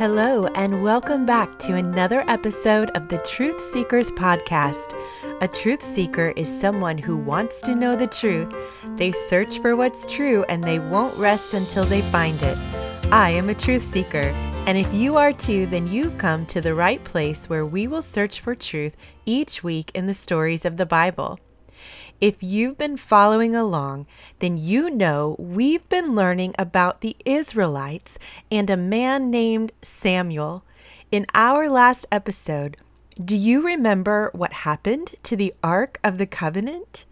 Hello, and welcome back to another episode of the Truth Seekers Podcast. A truth seeker is someone who wants to know the truth. They search for what's true and they won't rest until they find it. I am a truth seeker, and if you are too, then you've come to the right place where we will search for truth each week in the stories of the Bible. If you've been following along, then you know we've been learning about the Israelites and a man named Samuel. In our last episode, do you remember what happened to the Ark of the Covenant?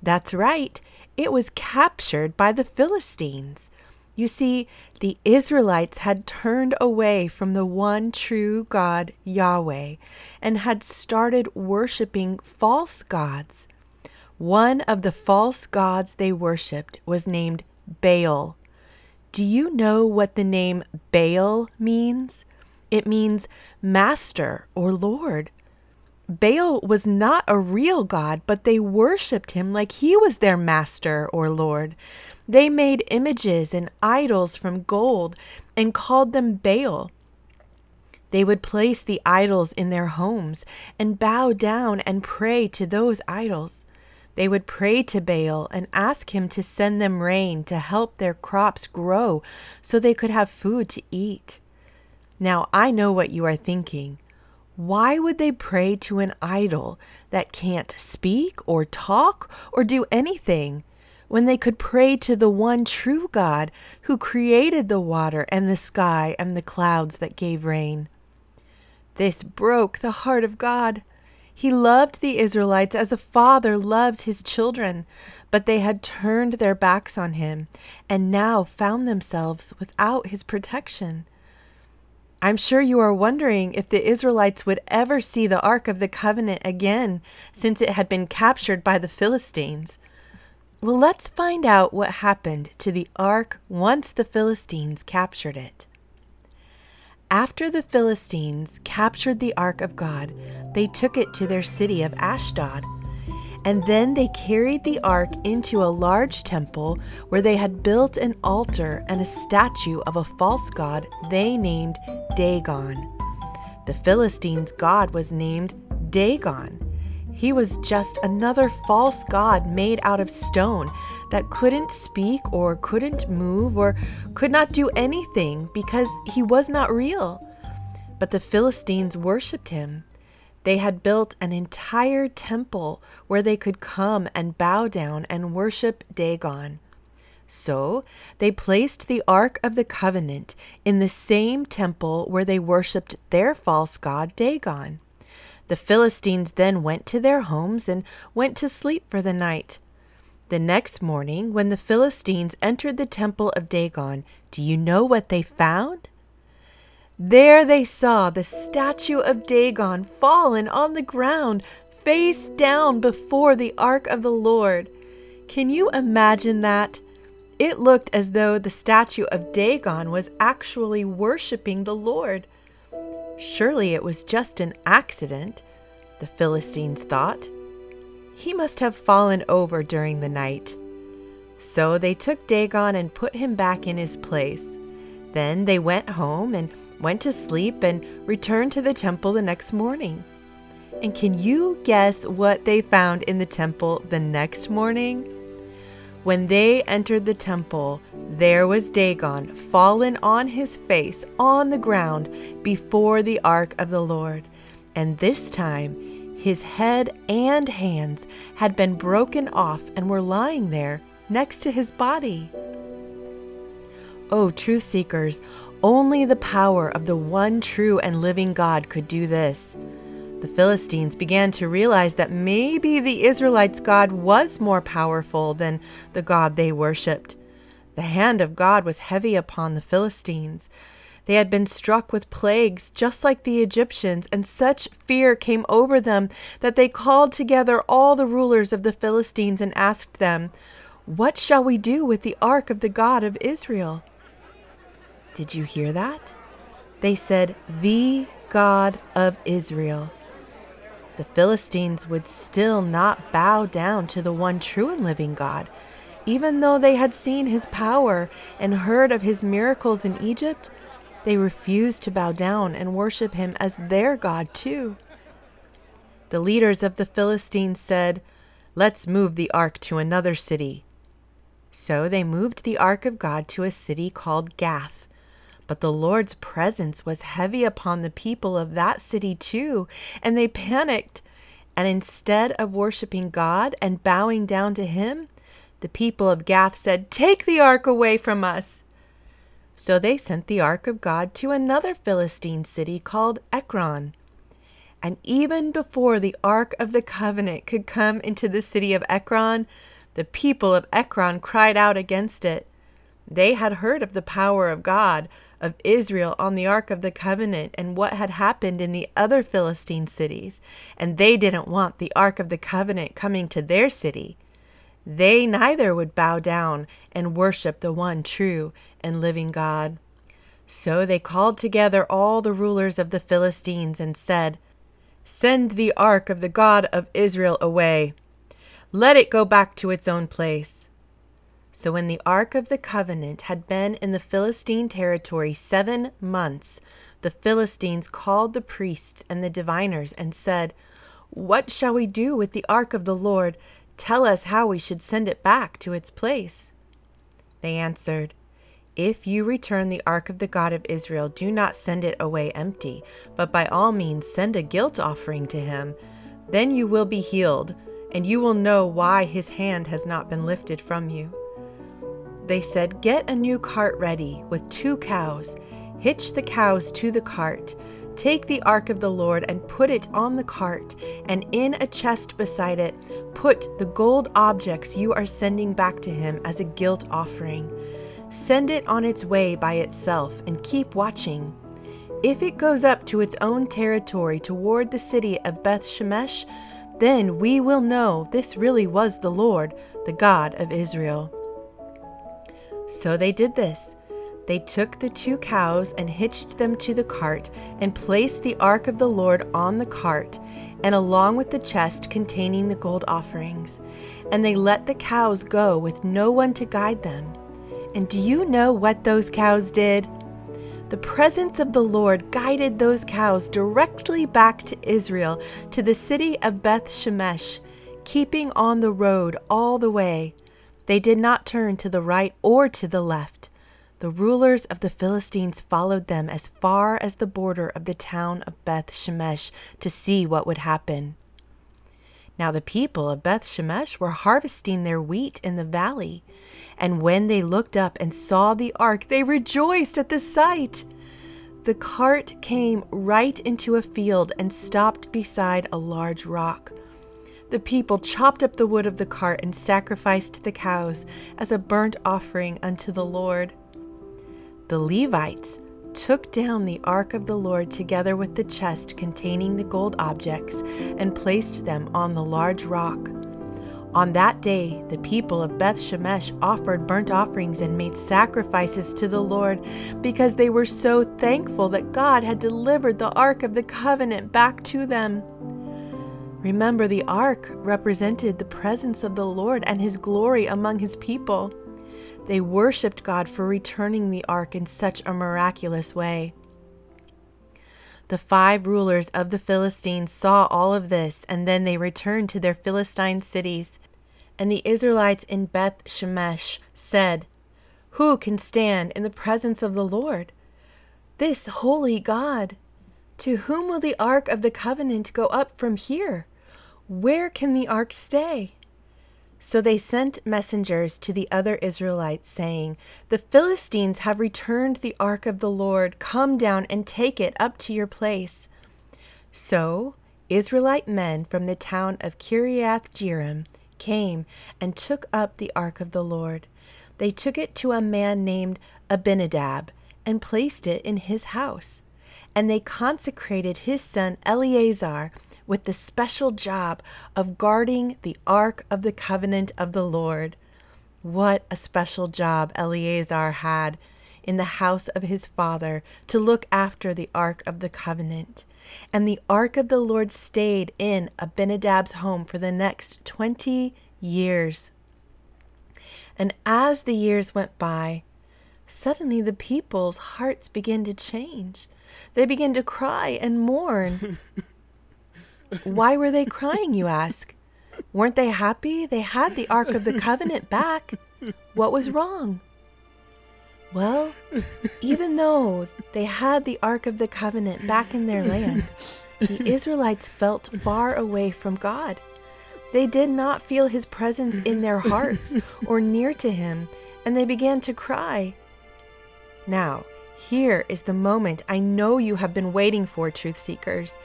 That's right, it was captured by the Philistines. You see, the Israelites had turned away from the one true God, Yahweh, and had started worshiping false gods. One of the false gods they worshipped was named Baal. Do you know what the name Baal means? It means master or lord. Baal was not a real god, but they worshipped him like he was their master or lord. They made images and idols from gold and called them Baal. They would place the idols in their homes and bow down and pray to those idols. They would pray to Baal and ask him to send them rain to help their crops grow so they could have food to eat. Now, I know what you are thinking. Why would they pray to an idol that can't speak or talk or do anything when they could pray to the one true God who created the water and the sky and the clouds that gave rain? This broke the heart of God. He loved the Israelites as a father loves his children, but they had turned their backs on him and now found themselves without his protection. I'm sure you are wondering if the Israelites would ever see the Ark of the Covenant again since it had been captured by the Philistines. Well, let's find out what happened to the Ark once the Philistines captured it. After the Philistines captured the ark of God, they took it to their city of Ashdod. And then they carried the ark into a large temple where they had built an altar and a statue of a false god they named Dagon. The Philistines' god was named Dagon. He was just another false god made out of stone that couldn't speak or couldn't move or could not do anything because he was not real. But the Philistines worshipped him. They had built an entire temple where they could come and bow down and worship Dagon. So they placed the Ark of the Covenant in the same temple where they worshipped their false god Dagon. The Philistines then went to their homes and went to sleep for the night. The next morning, when the Philistines entered the temple of Dagon, do you know what they found? There they saw the statue of Dagon fallen on the ground, face down before the ark of the Lord. Can you imagine that? It looked as though the statue of Dagon was actually worshiping the Lord. Surely it was just an accident, the Philistines thought. He must have fallen over during the night. So they took Dagon and put him back in his place. Then they went home and went to sleep and returned to the temple the next morning. And can you guess what they found in the temple the next morning? When they entered the temple, there was Dagon fallen on his face on the ground before the ark of the Lord. And this time, his head and hands had been broken off and were lying there next to his body. Oh, truth seekers, only the power of the one true and living God could do this. The Philistines began to realize that maybe the Israelites' God was more powerful than the God they worshipped. The hand of God was heavy upon the Philistines. They had been struck with plagues, just like the Egyptians, and such fear came over them that they called together all the rulers of the Philistines and asked them, What shall we do with the ark of the God of Israel? Did you hear that? They said, The God of Israel the Philistines would still not bow down to the one true and living God, even though they had seen his power and heard of his miracles in Egypt. they refused to bow down and worship him as their God, too. The leaders of the Philistines said, Let's move the ark to another city. So they moved the ark of God to a city called Gath. But the Lord's presence was heavy upon the people of that city too, and they panicked. And instead of worshiping God and bowing down to Him, the people of Gath said, Take the ark away from us. So they sent the ark of God to another Philistine city called Ekron. And even before the Ark of the Covenant could come into the city of Ekron, the people of Ekron cried out against it. They had heard of the power of God, of Israel on the Ark of the Covenant, and what had happened in the other Philistine cities, and they didn't want the Ark of the Covenant coming to their city. They neither would bow down and worship the one true and living God. So they called together all the rulers of the Philistines and said, Send the ark of the God of Israel away. Let it go back to its own place. So when the ark of the covenant had been in the Philistine territory seven months, the Philistines called the priests and the diviners and said, What shall we do with the ark of the Lord? Tell us how we should send it back to its place. They answered, if you return the ark of the God of Israel, do not send it away empty, but by all means send a guilt offering to him. Then you will be healed, and you will know why his hand has not been lifted from you. They said, Get a new cart ready with two cows. Hitch the cows to the cart. Take the ark of the Lord and put it on the cart, and in a chest beside it, put the gold objects you are sending back to him as a guilt offering. Send it on its way by itself and keep watching. If it goes up to its own territory toward the city of Beth Shemesh, then we will know this really was the Lord, the God of Israel. So they did this. They took the two cows and hitched them to the cart, and placed the ark of the Lord on the cart, and along with the chest containing the gold offerings. And they let the cows go with no one to guide them. And do you know what those cows did? The presence of the Lord guided those cows directly back to Israel, to the city of Beth Shemesh, keeping on the road all the way. They did not turn to the right or to the left. The rulers of the Philistines followed them as far as the border of the town of Beth Shemesh to see what would happen. Now the people of Beth Shemesh were harvesting their wheat in the valley, and when they looked up and saw the ark, they rejoiced at the sight. The cart came right into a field and stopped beside a large rock. The people chopped up the wood of the cart and sacrificed the cows as a burnt offering unto the Lord. The Levites took down the ark of the Lord together with the chest containing the gold objects and placed them on the large rock. On that day, the people of Beth Shemesh offered burnt offerings and made sacrifices to the Lord because they were so thankful that God had delivered the Ark of the Covenant back to them. Remember, the Ark represented the presence of the Lord and His glory among His people. They worshiped God for returning the ark in such a miraculous way. The five rulers of the Philistines saw all of this, and then they returned to their Philistine cities. And the Israelites in Beth Shemesh said, Who can stand in the presence of the Lord? This holy God. To whom will the ark of the covenant go up from here? Where can the ark stay? So they sent messengers to the other Israelites, saying, The Philistines have returned the ark of the Lord. Come down and take it up to your place. So Israelite men from the town of Kiriath Jearim came and took up the ark of the Lord. They took it to a man named Abinadab and placed it in his house. And they consecrated his son Eleazar with the special job of guarding the Ark of the Covenant of the Lord. What a special job Eleazar had in the house of his father to look after the Ark of the Covenant. And the Ark of the Lord stayed in Abinadab's home for the next 20 years. And as the years went by, Suddenly, the people's hearts began to change. They begin to cry and mourn. Why were they crying, you ask? Weren't they happy? They had the Ark of the Covenant back. What was wrong? Well, even though they had the Ark of the Covenant back in their land, the Israelites felt far away from God. They did not feel his presence in their hearts or near to him, and they began to cry. Now, here is the moment I know you have been waiting for, truth seekers.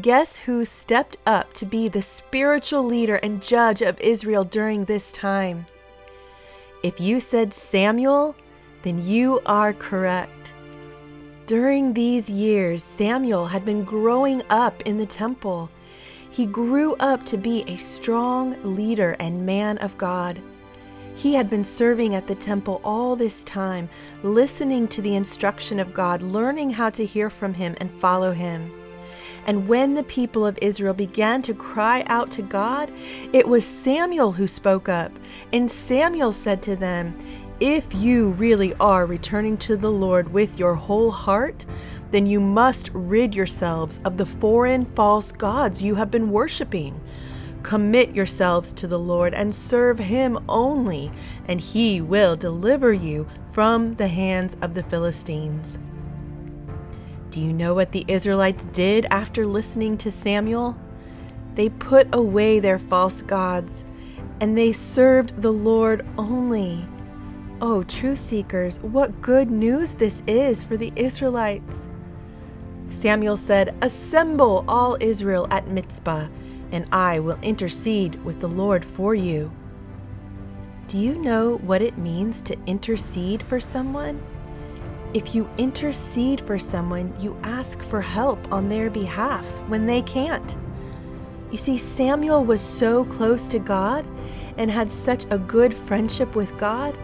Guess who stepped up to be the spiritual leader and judge of Israel during this time? If you said Samuel, then you are correct. During these years, Samuel had been growing up in the temple. He grew up to be a strong leader and man of God. He had been serving at the temple all this time, listening to the instruction of God, learning how to hear from Him and follow Him. And when the people of Israel began to cry out to God, it was Samuel who spoke up. And Samuel said to them, If you really are returning to the Lord with your whole heart, then you must rid yourselves of the foreign false gods you have been worshiping. Commit yourselves to the Lord and serve Him only, and He will deliver you from the hands of the Philistines. Do you know what the Israelites did after listening to Samuel? They put away their false gods and they served the Lord only. Oh, truth seekers, what good news this is for the Israelites! Samuel said, Assemble all Israel at Mizpah, and I will intercede with the Lord for you. Do you know what it means to intercede for someone? If you intercede for someone, you ask for help on their behalf when they can't. You see, Samuel was so close to God and had such a good friendship with God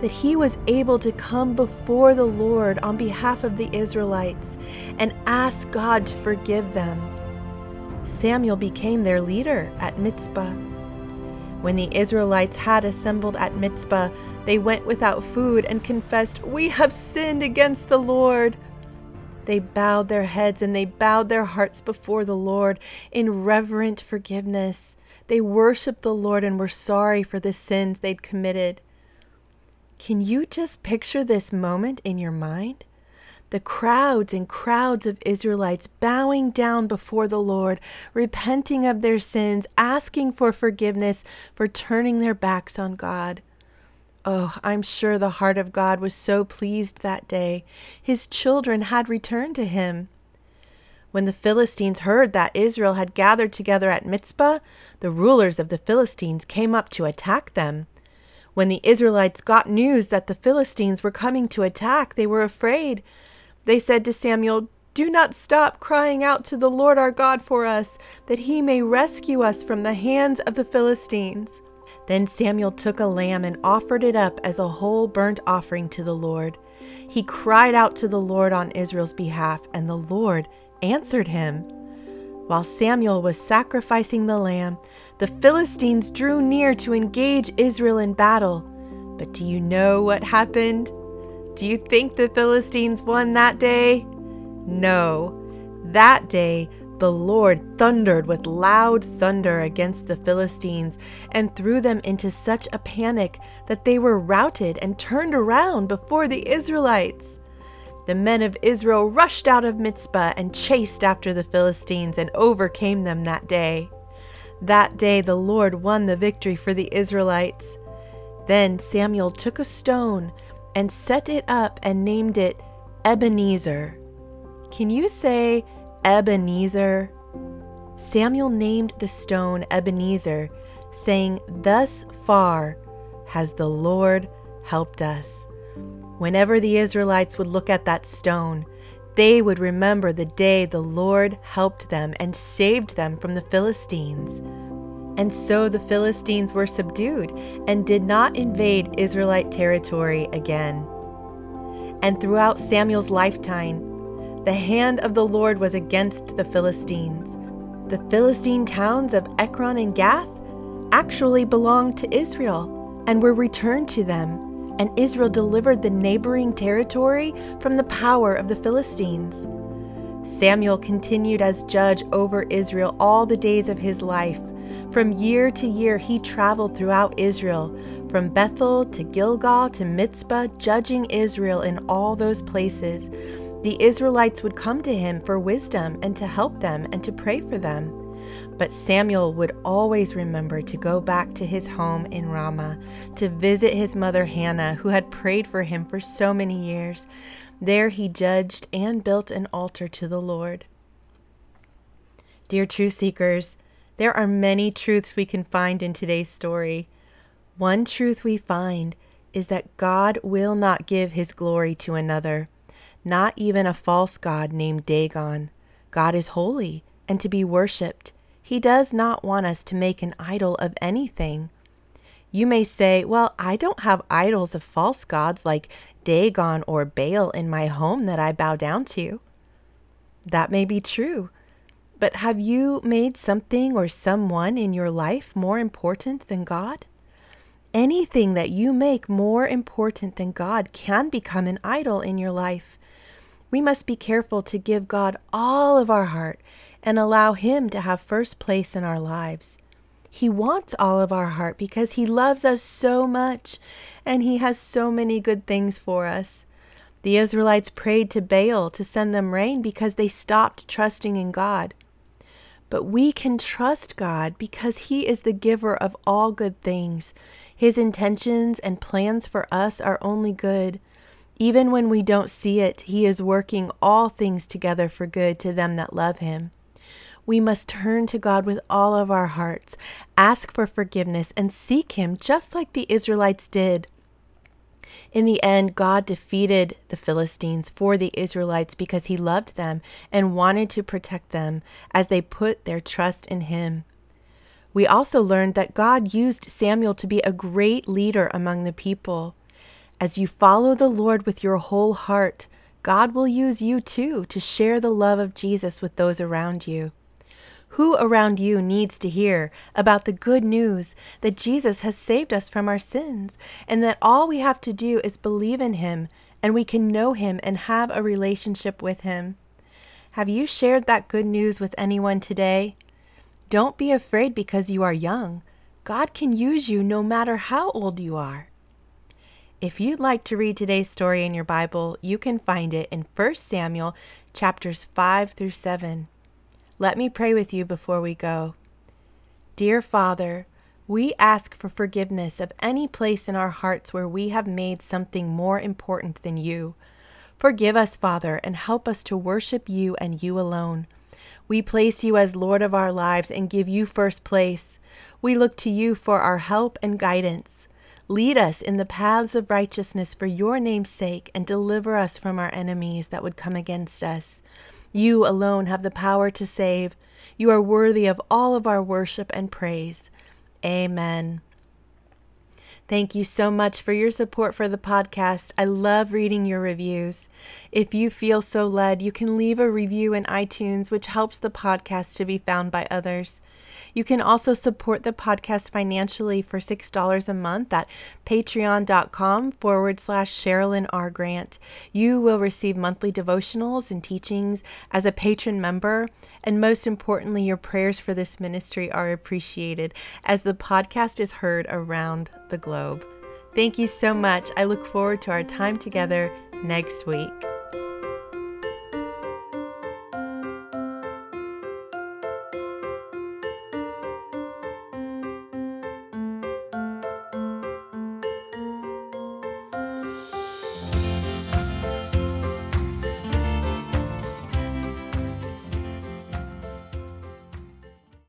that he was able to come before the Lord on behalf of the Israelites and ask God to forgive them. Samuel became their leader at Mizpah. When the Israelites had assembled at Mizpah, they went without food and confessed, We have sinned against the Lord. They bowed their heads and they bowed their hearts before the Lord in reverent forgiveness. They worshiped the Lord and were sorry for the sins they'd committed. Can you just picture this moment in your mind? The crowds and crowds of Israelites bowing down before the Lord, repenting of their sins, asking for forgiveness for turning their backs on God. Oh, I'm sure the heart of God was so pleased that day. His children had returned to him. When the Philistines heard that Israel had gathered together at Mizpah, the rulers of the Philistines came up to attack them. When the Israelites got news that the Philistines were coming to attack, they were afraid. They said to Samuel, Do not stop crying out to the Lord our God for us, that he may rescue us from the hands of the Philistines. Then Samuel took a lamb and offered it up as a whole burnt offering to the Lord. He cried out to the Lord on Israel's behalf, and the Lord answered him. While Samuel was sacrificing the lamb, the Philistines drew near to engage Israel in battle. But do you know what happened? Do you think the Philistines won that day? No. That day, the Lord thundered with loud thunder against the Philistines and threw them into such a panic that they were routed and turned around before the Israelites. The men of Israel rushed out of Mizpah and chased after the Philistines and overcame them that day. That day the Lord won the victory for the Israelites. Then Samuel took a stone and set it up and named it Ebenezer. Can you say Ebenezer? Samuel named the stone Ebenezer, saying, Thus far has the Lord helped us. Whenever the Israelites would look at that stone, they would remember the day the Lord helped them and saved them from the Philistines. And so the Philistines were subdued and did not invade Israelite territory again. And throughout Samuel's lifetime, the hand of the Lord was against the Philistines. The Philistine towns of Ekron and Gath actually belonged to Israel and were returned to them, and Israel delivered the neighboring territory from the power of the Philistines. Samuel continued as judge over Israel all the days of his life. From year to year, he traveled throughout Israel, from Bethel to Gilgal to Mizpah, judging Israel in all those places. The Israelites would come to him for wisdom and to help them and to pray for them. But Samuel would always remember to go back to his home in Ramah to visit his mother Hannah, who had prayed for him for so many years. There he judged and built an altar to the Lord. Dear truth seekers, there are many truths we can find in today's story. One truth we find is that God will not give his glory to another, not even a false God named Dagon. God is holy and to be worshiped. He does not want us to make an idol of anything. You may say, Well, I don't have idols of false gods like Dagon or Baal in my home that I bow down to. That may be true. But have you made something or someone in your life more important than God? Anything that you make more important than God can become an idol in your life. We must be careful to give God all of our heart and allow Him to have first place in our lives. He wants all of our heart because He loves us so much and He has so many good things for us. The Israelites prayed to Baal to send them rain because they stopped trusting in God. But we can trust God because He is the giver of all good things. His intentions and plans for us are only good. Even when we don't see it, He is working all things together for good to them that love Him. We must turn to God with all of our hearts, ask for forgiveness, and seek Him just like the Israelites did. In the end, God defeated the Philistines for the Israelites because He loved them and wanted to protect them as they put their trust in Him. We also learned that God used Samuel to be a great leader among the people. As you follow the Lord with your whole heart, God will use you too to share the love of Jesus with those around you. Who around you needs to hear about the good news that Jesus has saved us from our sins and that all we have to do is believe in Him and we can know Him and have a relationship with Him? Have you shared that good news with anyone today? Don't be afraid because you are young. God can use you no matter how old you are. If you'd like to read today's story in your Bible, you can find it in 1 Samuel chapters 5 through 7. Let me pray with you before we go. Dear Father, we ask for forgiveness of any place in our hearts where we have made something more important than you. Forgive us, Father, and help us to worship you and you alone. We place you as Lord of our lives and give you first place. We look to you for our help and guidance. Lead us in the paths of righteousness for your name's sake and deliver us from our enemies that would come against us. You alone have the power to save. You are worthy of all of our worship and praise. Amen. Thank you so much for your support for the podcast. I love reading your reviews. If you feel so led, you can leave a review in iTunes, which helps the podcast to be found by others. You can also support the podcast financially for $6 a month at patreon.com forward slash Sherilyn R. Grant. You will receive monthly devotionals and teachings as a patron member. And most importantly, your prayers for this ministry are appreciated as the podcast is heard around the globe. Thank you so much. I look forward to our time together next week.